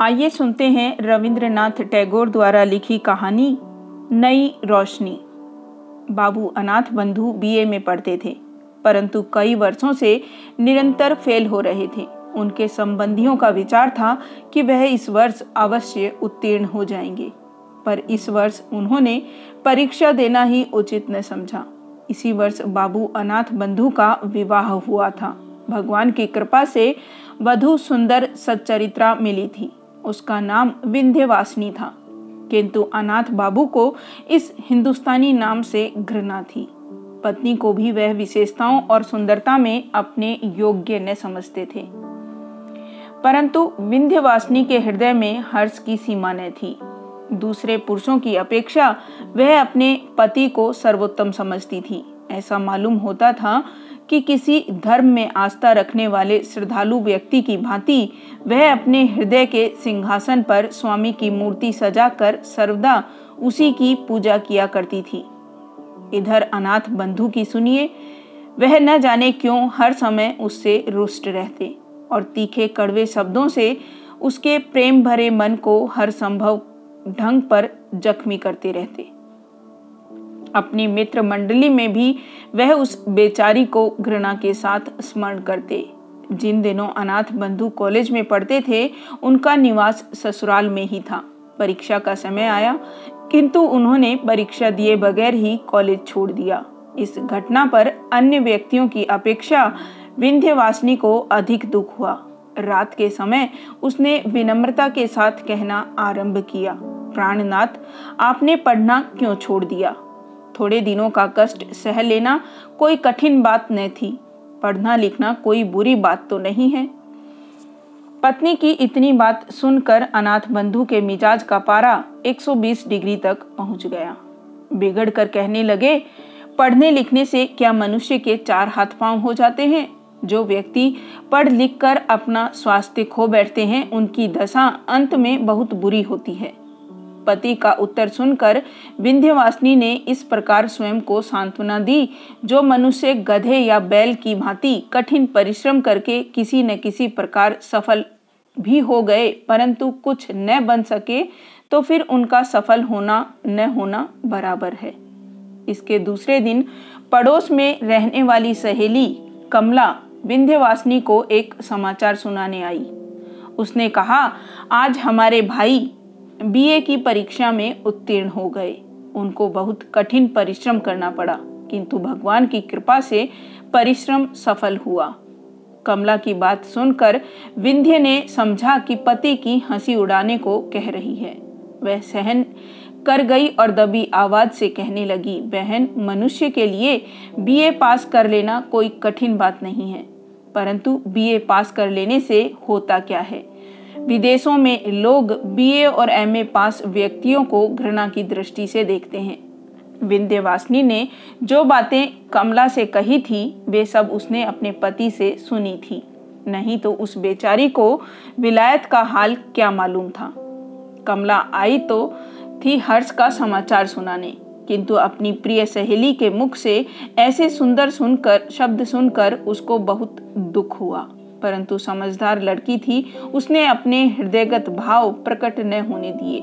आइए सुनते हैं रविंद्रनाथ टैगोर द्वारा लिखी कहानी, नई रोशनी। बाबू अनाथ बंधु बीए में पढ़ते थे, परंतु कई वर्षों से निरंतर फेल हो रहे थे। उनके संबंधियों का विचार था कि वह इस वर्ष अवश्य उत्तीर्ण हो जाएँगे, पर इस वर्ष उन्होंने परीक्षा देना ही उचित न समझा। इसी वर्ष बाबू अनाथ बंधु का विवाह हुआ था। भगवान की कृपा से वधु सुंदर सच्चरित्रा मिली थी। उसका नाम विंध्यवासिनी था। किंतु अनाथ बाबू को इस हिंदुस्तानी नाम से घृणा थी। पत्नी को भी वह विशेषताओं और सुंदरता में अपने योग्य न समझते थे। परंतु विंध्यवासिनी के हृदय में हर्ष की सीमा न थी। दूसरे पुरुषों की अपेक्षा वह अपने पति को सर्वोत्तम समझती थी। ऐसा मालूम होता था कि किसी धर्म में आस्था रखने वाले श्रद्धालु व्यक्ति की भांति वह अपने हृदय के सिंहासन पर स्वामी की मूर्ति सजाकर सर्वदा उसी की पूजा किया करती थी। इधर अनाथ बंधु की सुनिए, वह न जाने क्यों हर समय उससे रुष्ट रहते और तीखे कड़वे शब्दों से उसके प्रेम भरे मन को हर संभव ढंग पर जख्मी करते रहते। अपनी मित्र मंडली में भी वह उस बेचारी को घृणा के साथ स्मरण करते। जिन दिनों अनाथ बंधु कॉलेज में पढ़ते थे, उनका निवास ससुराल में ही था। परीक्षा का समय आया, किंतु उन्होंने परीक्षा दिए बगैर ही कॉलेज छोड़ दिया। इस घटना पर अन्य व्यक्तियों की अपेक्षा विंध्यवासिनी को अधिक दुख हुआ। रात के समय उसने विनम्रता के साथ कहना आरंभ किया, प्राणनाथ, आपने पढ़ना क्यों छोड़ दिया? थोड़े दिनों का कष्ट सह लेना कोई कठिन बात न थी। पढ़ना लिखना कोई बुरी बात तो नहीं है। पत्नी की इतनी बात सुनकर अनाथ बंधु के मिजाज का पारा 120 डिग्री तक पहुँच गया। बिगड़ कर कहने लगे, पढ़ने लिखने से क्या मनुष्य के चार हाथ पाँव हो जाते हैं? जो व्यक्ति पढ़ लिख कर अपना स्वास्थ्य खो बैठते हैं, उनकी दशा अंत में बहुत बुरी होती है। पति का उत्तर सुनकर विंध्यवासिनी ने इस प्रकार स्वयं को सांत्वना दी, जो मनुष्य गधे या बैल की भांति कठिन परिश्रम करके किसी न किसी प्रकार सफल भी हो गए, परंतु कुछ न बन सके तो फिर उनका सफल होना न होना बराबर है। इसके दूसरे दिन पड़ोस में रहने वाली सहेली कमला विंध्यवासिनी को एक समाचार सुनाने आई। उसने कहा, आज हमारे भाई बीए की परीक्षा में उत्तीर्ण हो गए। उनको बहुत कठिन परिश्रम करना पड़ा, किंतु भगवान की कृपा से परिश्रम सफल हुआ। कमला की बात सुनकर विंध्य ने समझा कि पति की हँसी उड़ाने को कह रही है। वह सहन कर गई और दबी आवाज़ से कहने लगी, बहन, मनुष्य के लिए बीए पास कर लेना कोई कठिन बात नहीं है, परंतु बीए पास कर लेने से होता क्या है? विदेशों में लोग बीए और एमए पास व्यक्तियों को घृणा की दृष्टि से देखते हैं। विंध्यवासिनी ने जो बातें कमला से कही थी, वे सब उसने अपने पति से सुनी थी। नहीं तो उस बेचारी को विलायत का हाल क्या मालूम था? कमला आई तो थी हर्ष का समाचार सुनाने, किंतु अपनी प्रिय सहेली के मुख से ऐसे सुंदर सुनकर, शब्द सुनकर उसको बहुत दुख हुआ। परंतु समझदार लड़की थी, उसने अपने हृदयगत भाव प्रकट न होने दिए।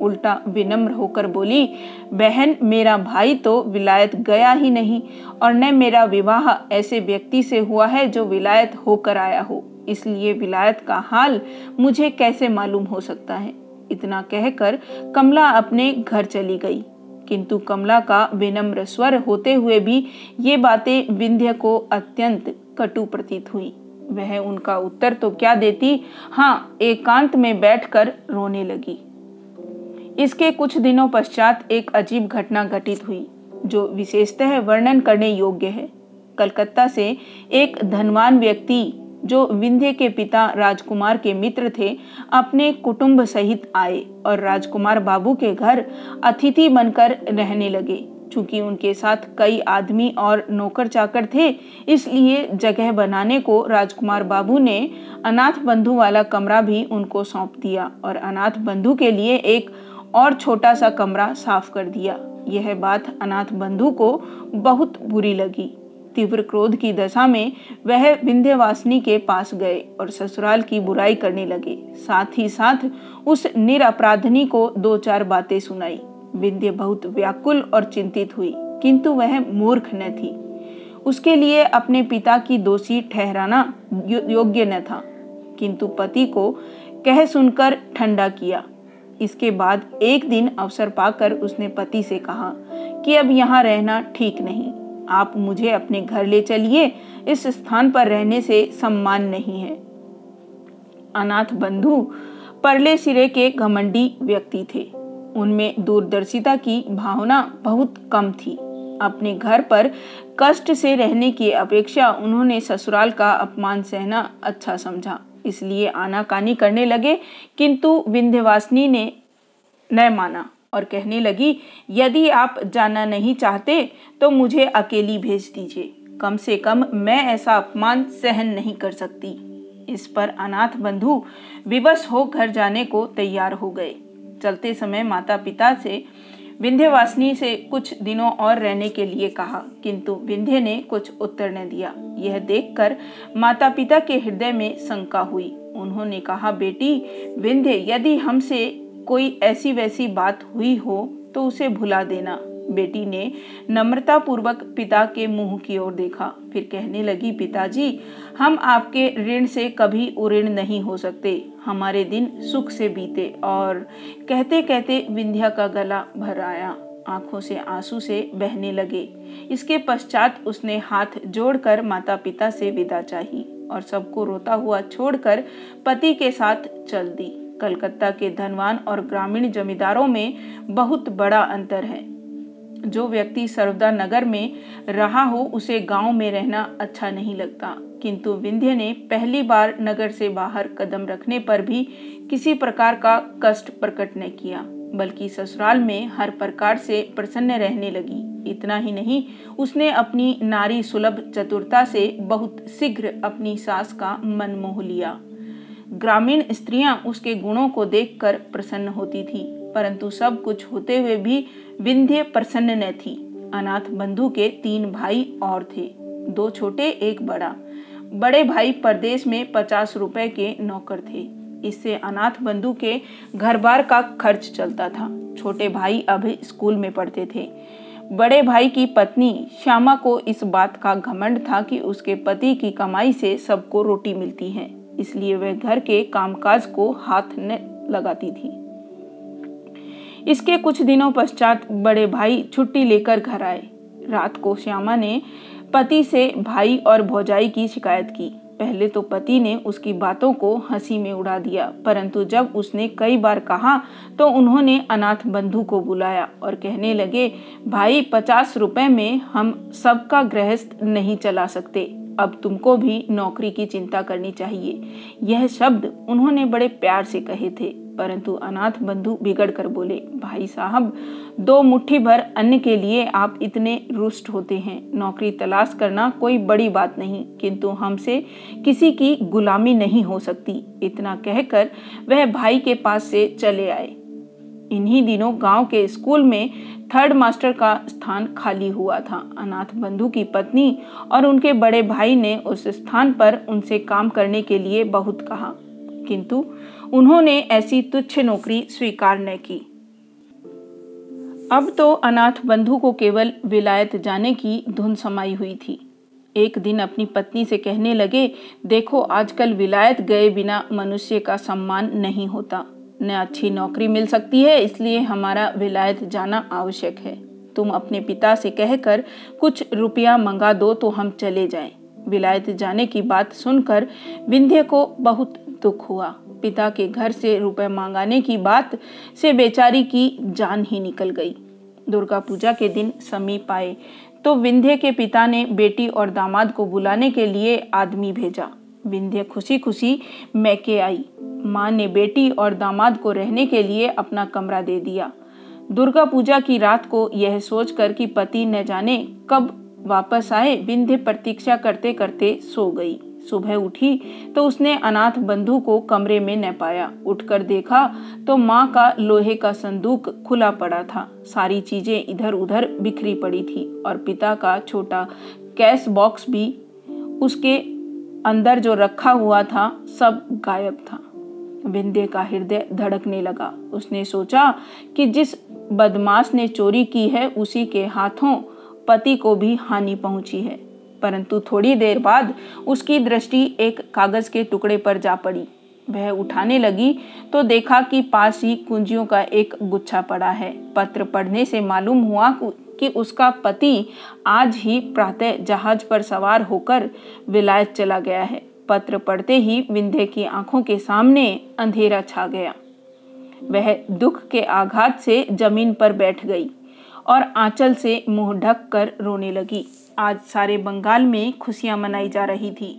उल्टा विनम्र होकर बोली, बहन, मेरा भाई तो विलायत गया ही नहीं, और न मेरा विवाह ऐसे व्यक्ति से हुआ है जो विलायत होकर आया हो। इसलिए विलायत का हाल मुझे कैसे मालूम हो सकता है? इतना कहकर कमला अपने घर चली गई। किंतु कमला का विनम्र स्वर होते हुए भी ये बातें विंध्य को अत्यंत कटु प्रतीत हुई। वह उनका उत्तर तो क्या देती? हाँ एकांत में बैठकर रोने लगी। इसके कुछ दिनों पश्चात एक अजीब घटना घटित हुई, जो विशेषतः वर्णन करने योग्य है। कलकत्ता से एक धनवान व्यक्ति, जो विंध्य के पिता राजकुमार के मित्र थे, अपने कुटुंब सहित आए और राजकुमार बाबू के घर अतिथि बनकर रहने लगे। चूँकि उनके साथ कई आदमी और नौकर चाकर थे, इसलिए जगह बनाने को राजकुमार बाबू ने अनाथ बंधु वाला कमरा भी उनको सौंप दिया और अनाथ बंधु के लिए एक और छोटा सा कमरा साफ़ कर दिया। यह बात अनाथ बंधु को बहुत बुरी लगी। तीव्र क्रोध की दशा में वह विंध्यवासिनी के पास गए और ससुराल की बुराई करने लगे। साथ ही साथ उस निरपराधनी को दो चार बातें सुनाई। विंध्य बहुत व्याकुल और चिंतित हुई, किंतु वह मूर्ख न थी। उसके लिए अपने पिता की दोषी ठहराना योग्य न था, किंतु पति को कह सुनकर ठंडा किया। इसके बाद एक दिन अवसर पाकर उसने पति से कहा कि अब यहाँ रहना ठीक नहीं, आप मुझे अपने घर ले चलिए, इस स्थान पर रहने से सम्मान नहीं है। अनाथ बंधु, परले सिरे के घमंडी व्यक्ति थे। उनमें दूरदर्शिता की भावना बहुत कम थी। अपने घर पर कष्ट से रहने की अपेक्षा उन्होंने ससुराल का अपमान सहना अच्छा समझा। इसलिए आनाकानी करने लगे, किंतु विंध्यवासिनी ने न माना और कहने लगी, यदि आप जाना नहीं चाहते तो मुझे अकेली भेज दीजिए। कम से कम मैं ऐसा अपमान सहन नहीं कर सकती। इस पर अनाथ बंधु विवश हो घर जाने को तैयार हो गए। चलते समय माता पिता से विंध्यवासिनी से कुछ दिनों और रहने के लिए कहा, किंतु विंध्य ने कुछ उत्तर न दिया। यह देखकर माता पिता के हृदय में शंका हुई। उन्होंने कहा, बेटी, विंध्य, यदि हमसे कोई ऐसी वैसी बात हुई हो तो उसे भुला देना। बेटी ने नम्रता पूर्वक पिता के मुँह की ओर देखा। फिर कहने लगी, पिताजी, हम आपके ऋण से कभी उऋण नहीं हो सकते। हमारे दिन सुख से बीते और कहते कहते विंध्या का गला भर आया। आँखों से आँसू से बहने लगे। इसके पश्चात उसने हाथ जोड़कर माता पिता से विदा चाही और सबको रोता हुआ छोड़कर पति के साथ चल दी। कलकत्ता के धनवान और ग्रामीण जमींदारों में बहुत बड़ा अंतर है। जो व्यक्ति सर्वदा नगर में रहा हो, उसे गाँव में रहना अच्छा नहीं लगता। किंतु विंध्य ने पहली बार नगर से बाहर कदम रखने पर भी किसी प्रकार का कष्ट प्रकट न किया, बल्कि ससुराल में हर प्रकार से प्रसन्न रहने लगी। इतना ही नहीं, उसने अपनी नारी सुलभ चतुरता से बहुत शीघ्र अपनी सास का मन मोह लिया। ग्रामीण स्त्रियाँ उसके गुणों को देखकर प्रसन्न होती थी। परंतु सब कुछ होते हुए भी विंध्य प्रसन्न न थी। अनाथ बंधु के तीन भाई और थे। दो छोटे, एक बड़ा। बड़े भाई परदेश में पचास रुपए के नौकर थे। इससे अनाथ बंधु के घर बार का खर्च चलता था। छोटे भाई अभी स्कूल में पढ़ते थे। बड़े भाई की पत्नी श्यामा को इस बात का घमंड था कि उसके पति की कमाई से सबको रोटी मिलती है। इसलिए वह घर के कामकाज को हाथ न लगाती थी। इसके कुछ दिनों पश्चात बड़े भाई छुट्टी लेकर घर आए। रात को श्यामा ने पति से भाई और भौजाई की शिकायत की। पहले तो पति ने उसकी बातों को हँसी में उड़ा दिया, परंतु जब उसने कई बार कहा तो उन्होंने अनाथ बंधु को बुलाया और कहने लगे, भाई, पचास रुपए में हम सबका गृहस्थ नहीं चला सकते। अब तुमको भी नौकरी की चिंता करनी चाहिए। यह शब्द उन्होंने बड़े प्यार से कहे थे। परंतु अनाथ बंधु बिगड़ कर बोले, भाई साहब, दो मुट्ठी भर अन्न के लिए आप इतने रुष्ट होते हैं। नौकरी तलाश करना कोई बड़ी बात नहीं, किंतु हमसे किसी की गुलामी नहीं हो सकती। इतना कहकर वह भाई के पास से चले आए। इन्हीं दिनों गाँव के स्कूल में थर्ड मास्टर का स्थान खाली हुआ था। अनाथ बंधु की पत्नी और उनके बड़े भाई ने उस स्थान पर उनसे काम करने के लिए बहुत कहा। किंतु उन्होंने ऐसी तुच्छ नौकरी स्वीकार न की। अब तो अनाथ बंधु को केवल विलायत जाने की धुन समाई हुई थी। एक दिन अपनी पत्नी से कहने लगे, देखो, आजकल विलायत गए बिना मनुष्य का सम्मान नहीं होता। न अच्छी नौकरी मिल सकती है, इसलिए हमारा विलायत जाना आवश्यक है। तुम अपने पिता से कहकर कुछ रुपया मंगा दो तो हम चले जाएँ। विलायत जाने की बात सुनकर विंध्य को बहुत दुख हुआ। पिता के घर से रुपए मांगाने की बात से बेचारी की जान ही निकल गई। दुर्गा पूजा के दिन समीप आए तो विंध्य के पिता ने बेटी और दामाद को बुलाने के लिए आदमी भेजा। विंध्य खुशी खुशी मैके आई। माँ ने बेटी और दामाद को रहने के लिए अपना कमरा दे दिया। दुर्गा पूजा की रात को यह सोचकर कि पति न जाने कब वापस आए, विंध्य प्रतीक्षा करते करते सो गई। सुबह उठी तो उसने अनाथ बंधु को कमरे में न पाया। उठकर देखा तो माँ का लोहे का संदूक खुला पड़ा था। सारी चीज़ें इधर उधर बिखरी पड़ी थी और पिता का छोटा कैश बॉक्स भी उसके अंदर जो रखा हुआ था, सब गायब था। विंध्य का हृदय धड़कने लगा। उसने सोचा कि जिस बदमाश ने चोरी की है, उसी के हाथों पति को भी हानि पहुँची है। परंतु थोड़ी देर बाद उसकी दृष्टि एक कागज़ के टुकड़े पर जा पड़ी। वह उठाने लगी तो देखा कि पास ही कुंजियों का एक गुच्छा पड़ा है। पत्र पढ़ने से मालूम हुआ कि उसका पति आज ही प्रातः जहाज़ पर सवार होकर विलायत चला गया है। पत्र पढ़ते ही विंध्य की आँखों के सामने अंधेरा छा गया। वह दुख के आघात से ज़मीन पर बैठ गई। और आंचल से मुँह ढक कर रोने लगी। आज सारे बंगाल में खुशियाँ मनाई जा रही थी।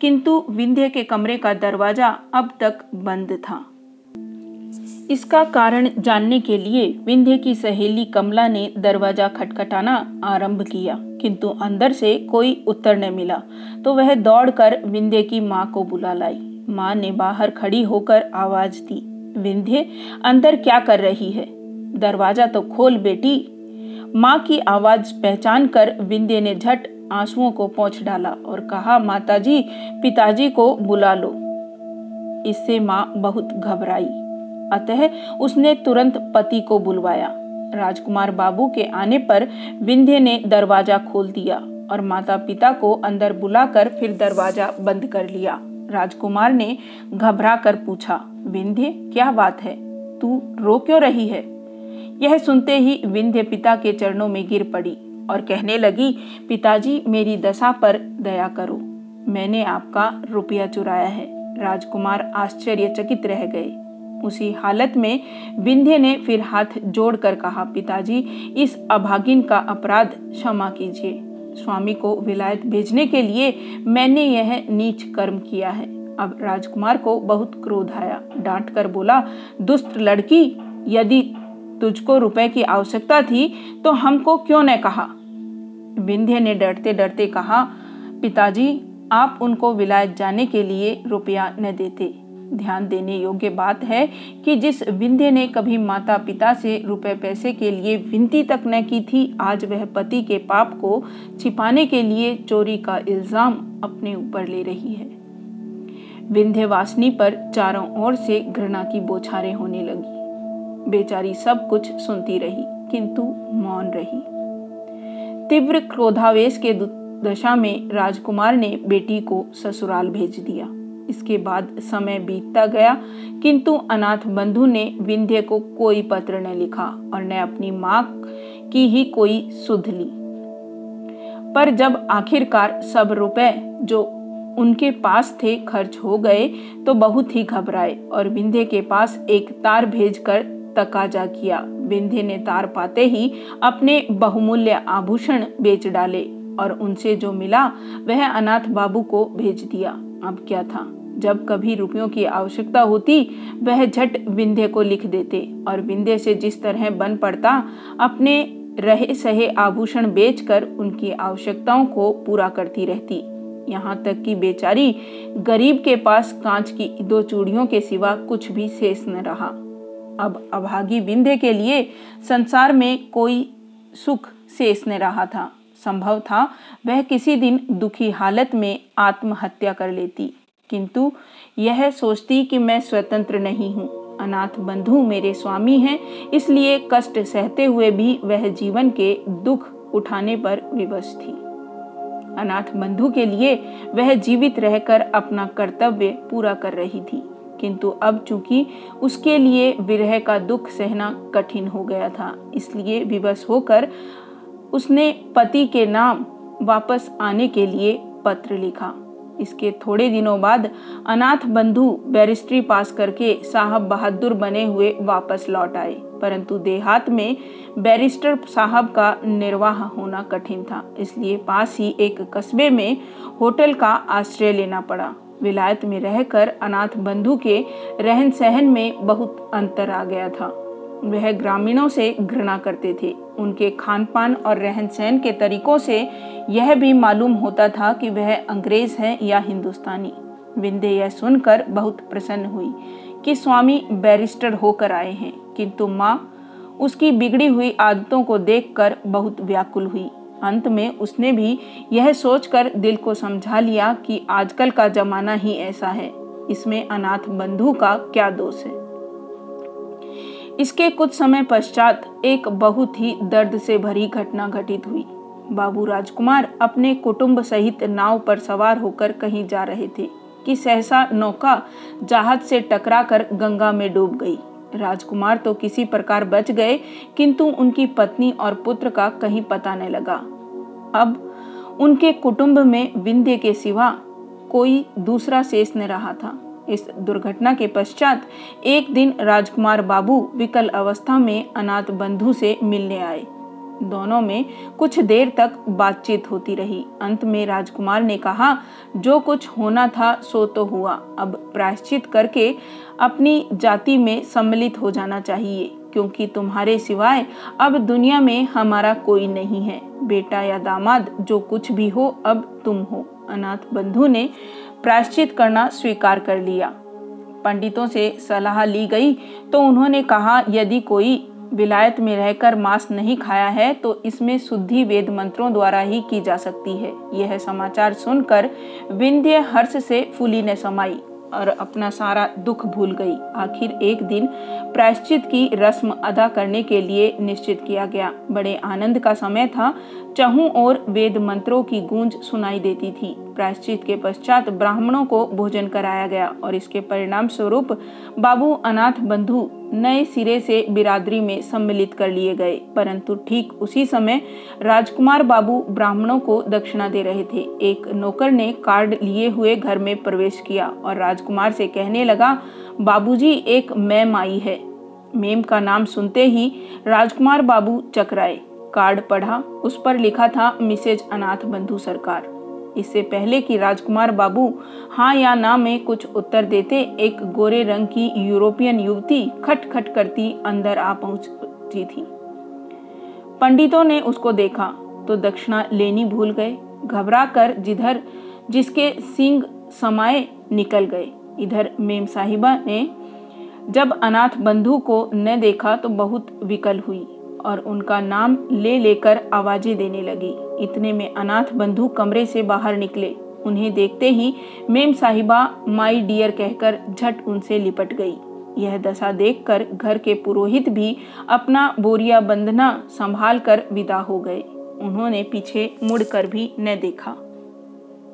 किंतु विंध्य के कमरे का दरवाज़ा अब तक बंद था। इसका कारण जानने के लिए विंध्य की सहेली कमला ने दरवाज़ा खटखटाना आरंभ किया, किंतु अंदर से कोई उत्तर न मिला तो वह दौड़कर विंध्य की माँ को बुला लाई। माँ ने बाहर खड़ी होकर आवाज़ दी, विंध्य, अंदर क्या कर रही है? दरवाज़ा तो खोल बेटी। माँ की आवाज़ पहचान कर विंध्य ने झट आंसुओं को पहुँच डाला और कहा, माताजी, पिताजी को बुला लो। इससे माँ बहुत घबराई। अतः उसने तुरंत पति को बुलवाया। राजकुमार बाबू के आने पर विंध्य ने दरवाज़ा खोल दिया और माता पिता को अंदर बुलाकर फिर दरवाज़ा बंद कर लिया। राजकुमार ने घबरा कर पूछा, विंध्य, क्या बात है? तू रो क्यों रही है? यह सुनते ही विंध्य पिता के चरणों में गिर पड़ी और कहने लगी, पिताजी, मेरी दशा पर दया करो। मैंने आपका रुपया चुराया है। राजकुमार आश्चर्यचकित रह गए। उसी हालत में विंध्य ने फिर हाथ जोड़कर कहा, पिताजी, इस अभागिन का अपराध क्षमा कीजिए। स्वामी को विलायत भेजने के लिए मैंने यह नीच कर्म किया है। अब राजकुमार को बहुत क्रोध आया। डांट कर बोला, दुष्ट लड़की, यदि तुझको रुपए की आवश्यकता थी तो हमको क्यों न कहा? विंध्य ने डरते डरते कहा, पिताजी, आप उनको विलायत जाने के लिए रुपया न देते। ध्यान देने योग्य बात है कि जिस विंध्य ने कभी माता पिता से रुपए पैसे के लिए विनती तक न की थी, आज वह पति के पाप को छिपाने के लिए चोरी का इल्ज़ाम अपने ऊपर ले रही है। विंध्यवासिनी पर चारों ओर से घृणा की बोछारें होने लगी। बेचारी सब कुछ सुनती रही, किंतु मौन रही। तीव्र क्रोधावेश के दशा में राजकुमार ने बेटी को ससुराल भेज दिया। इसके बाद समय बीतता गया, किंतु अनाथ बंधु ने विंध्य को कोई पत्र न लिखा और न अपनी माँ की ही कोई सुध ली। पर जब आखिरकार सब रुपए जो उनके पास थे खर्च हो गए तो बहुत ही घबराए और विंध्य के पास एक तार भेजकर तकाजा किया। विंध्य ने तार पाते ही अपने बहुमूल्य आभूषण बेच डाले और उनसे जो मिला, वह अनाथ बाबू को भेज दिया। अब क्या था? जब कभी रुपयों की आवश्यकता होती, वह झट विंध्य को लिख देते और विंध्य से जिस तरह बन पड़ता, अपने रहे सहे आभूषण बेचकर उनकी आवश्यकताओं को पूरा करती रहती। यहाँ तक कि बेचारी गरीब के पास कांच की दो चूड़ियों के सिवा कुछ भी शेष न रहा। अब अभागी विंध्य के लिए संसार में कोई सुख शेष न रहा था। संभव था वह किसी दिन दुखी हालत में आत्महत्या कर लेती। किंतु यह सोचती कि मैं स्वतंत्र नहीं हूँ। अनाथ बंधु मेरे स्वामी हैं, इसलिए कष्ट सहते हुए भी वह जीवन के दुख उठाने पर विवश थी। अनाथ बंधु के लिए वह जीवित रहकर अपना कर्तव्य पूरा कर रही थी। किंतु अब चूँकि उसके लिए विरह का दुख सहना कठिन हो गया था, इसलिए विवश होकर उसने पति के नाम वापस आने के लिए पत्र लिखा। इसके थोड़े दिनों बाद अनाथ बंधु बैरिस्ट्री पास करके साहब बहादुर बने हुए वापस लौट आए, परंतु देहात में बैरिस्टर साहब का निर्वाह होना कठिन था, इसलिए पास ही एक कस्बे में होटल का आश्रय लेना पड़ा। विलायत में रहकर अनाथ बंधु के रहन सहन में बहुत अंतर आ गया था। वह ग्रामीणों से घृणा करते थे। उनके खान पान और रहन सहन के तरीकों से यह भी मालूम होता था कि वह अंग्रेज़ है या हिंदुस्तानी। विंदे यह सुनकर बहुत प्रसन्न हुई कि स्वामी बैरिस्टर होकर आए हैं, किंतु माँ उसकी बिगड़ी हुई आदतों को देखकर बहुत व्याकुल हुई। अंत में उसने भी यह सोचकर दिल को समझा लिया कि आजकल का जमाना ही ऐसा है। इसमें अनाथ बंधु का क्या दोष है? इसके कुछ समय पश्चात एक बहुत ही दर्द से भरी घटना घटित हुई। बाबू राजकुमार अपने कुटुंब सहित नाव पर सवार होकर कहीं जा रहे थे कि सहसा नौका जहाज़ से टकराकर गंगा में डूब गई। राजकुमार तो किसी प्रकार बच गए, किंतु उनकी पत्नी और पुत्र का कहीं पता न लगा। अब उनके कुटुंब में विंध्य के सिवा कोई दूसरा शेष न रहा था। इस दुर्घटना के पश्चात एक दिन राजकुमार बाबू विकल अवस्था में अनाथ बंधु से मिलने आए। दोनों में कुछ देर तक बातचीत होती रही। अंत में राजकुमार ने कहा, जो कुछ होना था, सो तो हुआ। अब प्रायश्चित करके अपनी जाति में सम्मिलित हो जाना चाहिए, क्योंकि तुम्हारे सिवाय अब दुनिया में हमारा कोई नहीं है। बेटा या दामाद, जो कुछ भी हो, अब तुम हो। अनाथ बंधु ने प्रायश्चित करना स्वीकार कर लिया। पंडितों से सलाह ली गई तो उन्होंने कहा, यदि कोई विलायत में रहकर मांस नहीं खाया है तो इसमें शुद्धि वेद मंत्रों द्वारा ही की जा सकती है। यह समाचार सुनकर विंध्य हर्ष से फूली ने समाई और अपना सारा दुख भूल गई। आखिर एक दिन प्रायश्चित की रस्म अदा करने के लिए निश्चित किया गया। बड़े आनंद का समय था, चहु और वेद मंत्रों की गूंज सुनाई देती थी। प्रायश्चित के पश्चात ब्राह्मणों को भोजन कराया गया और इसके परिणाम स्वरूप बाबू अनाथ बंधु नए सिरे से बिरादरी में सम्मिलित कर लिए गए। परंतु ठीक उसी समय राजकुमार बाबू ब्राह्मणों को दक्षिणा दे रहे थे। एक नौकर ने कार्ड लिए हुए घर में प्रवेश किया और राजकुमार से कहने लगा, बाबूजी, एक मैम आई है। मेम का नाम सुनते ही राजकुमार बाबू चकराए। कार्ड पढ़ा, उस पर लिखा था, मिसेज अनाथ बंधु सरकार। इससे पहले कि राजकुमार बाबू हाँ या ना में कुछ उत्तर देते, एक गोरे रंग की यूरोपियन युवती खट खट करती अंदर आ पहुँची थी। पंडितों ने उसको देखा तो दक्षिणा लेनी भूल गए घबरा कर जिधर जिसके सिंग समाये निकल गए। इधर मेम साहिबा ने जब अनाथ बंधु को न देखा तो बहुत विकल हुई। और उनका नाम ले लेकर आवाज़ें देने लगी। इतने में अनाथ बंधु कमरे से बाहर निकले। उन्हें देखते ही मेम साहिबा माई डियर कहकर झट उनसे लिपट गई। यह दशा देखकर घर के पुरोहित भी अपना बोरिया बंधना संभाल कर विदा हो गए। उन्होंने पीछे मुड़कर भी न देखा।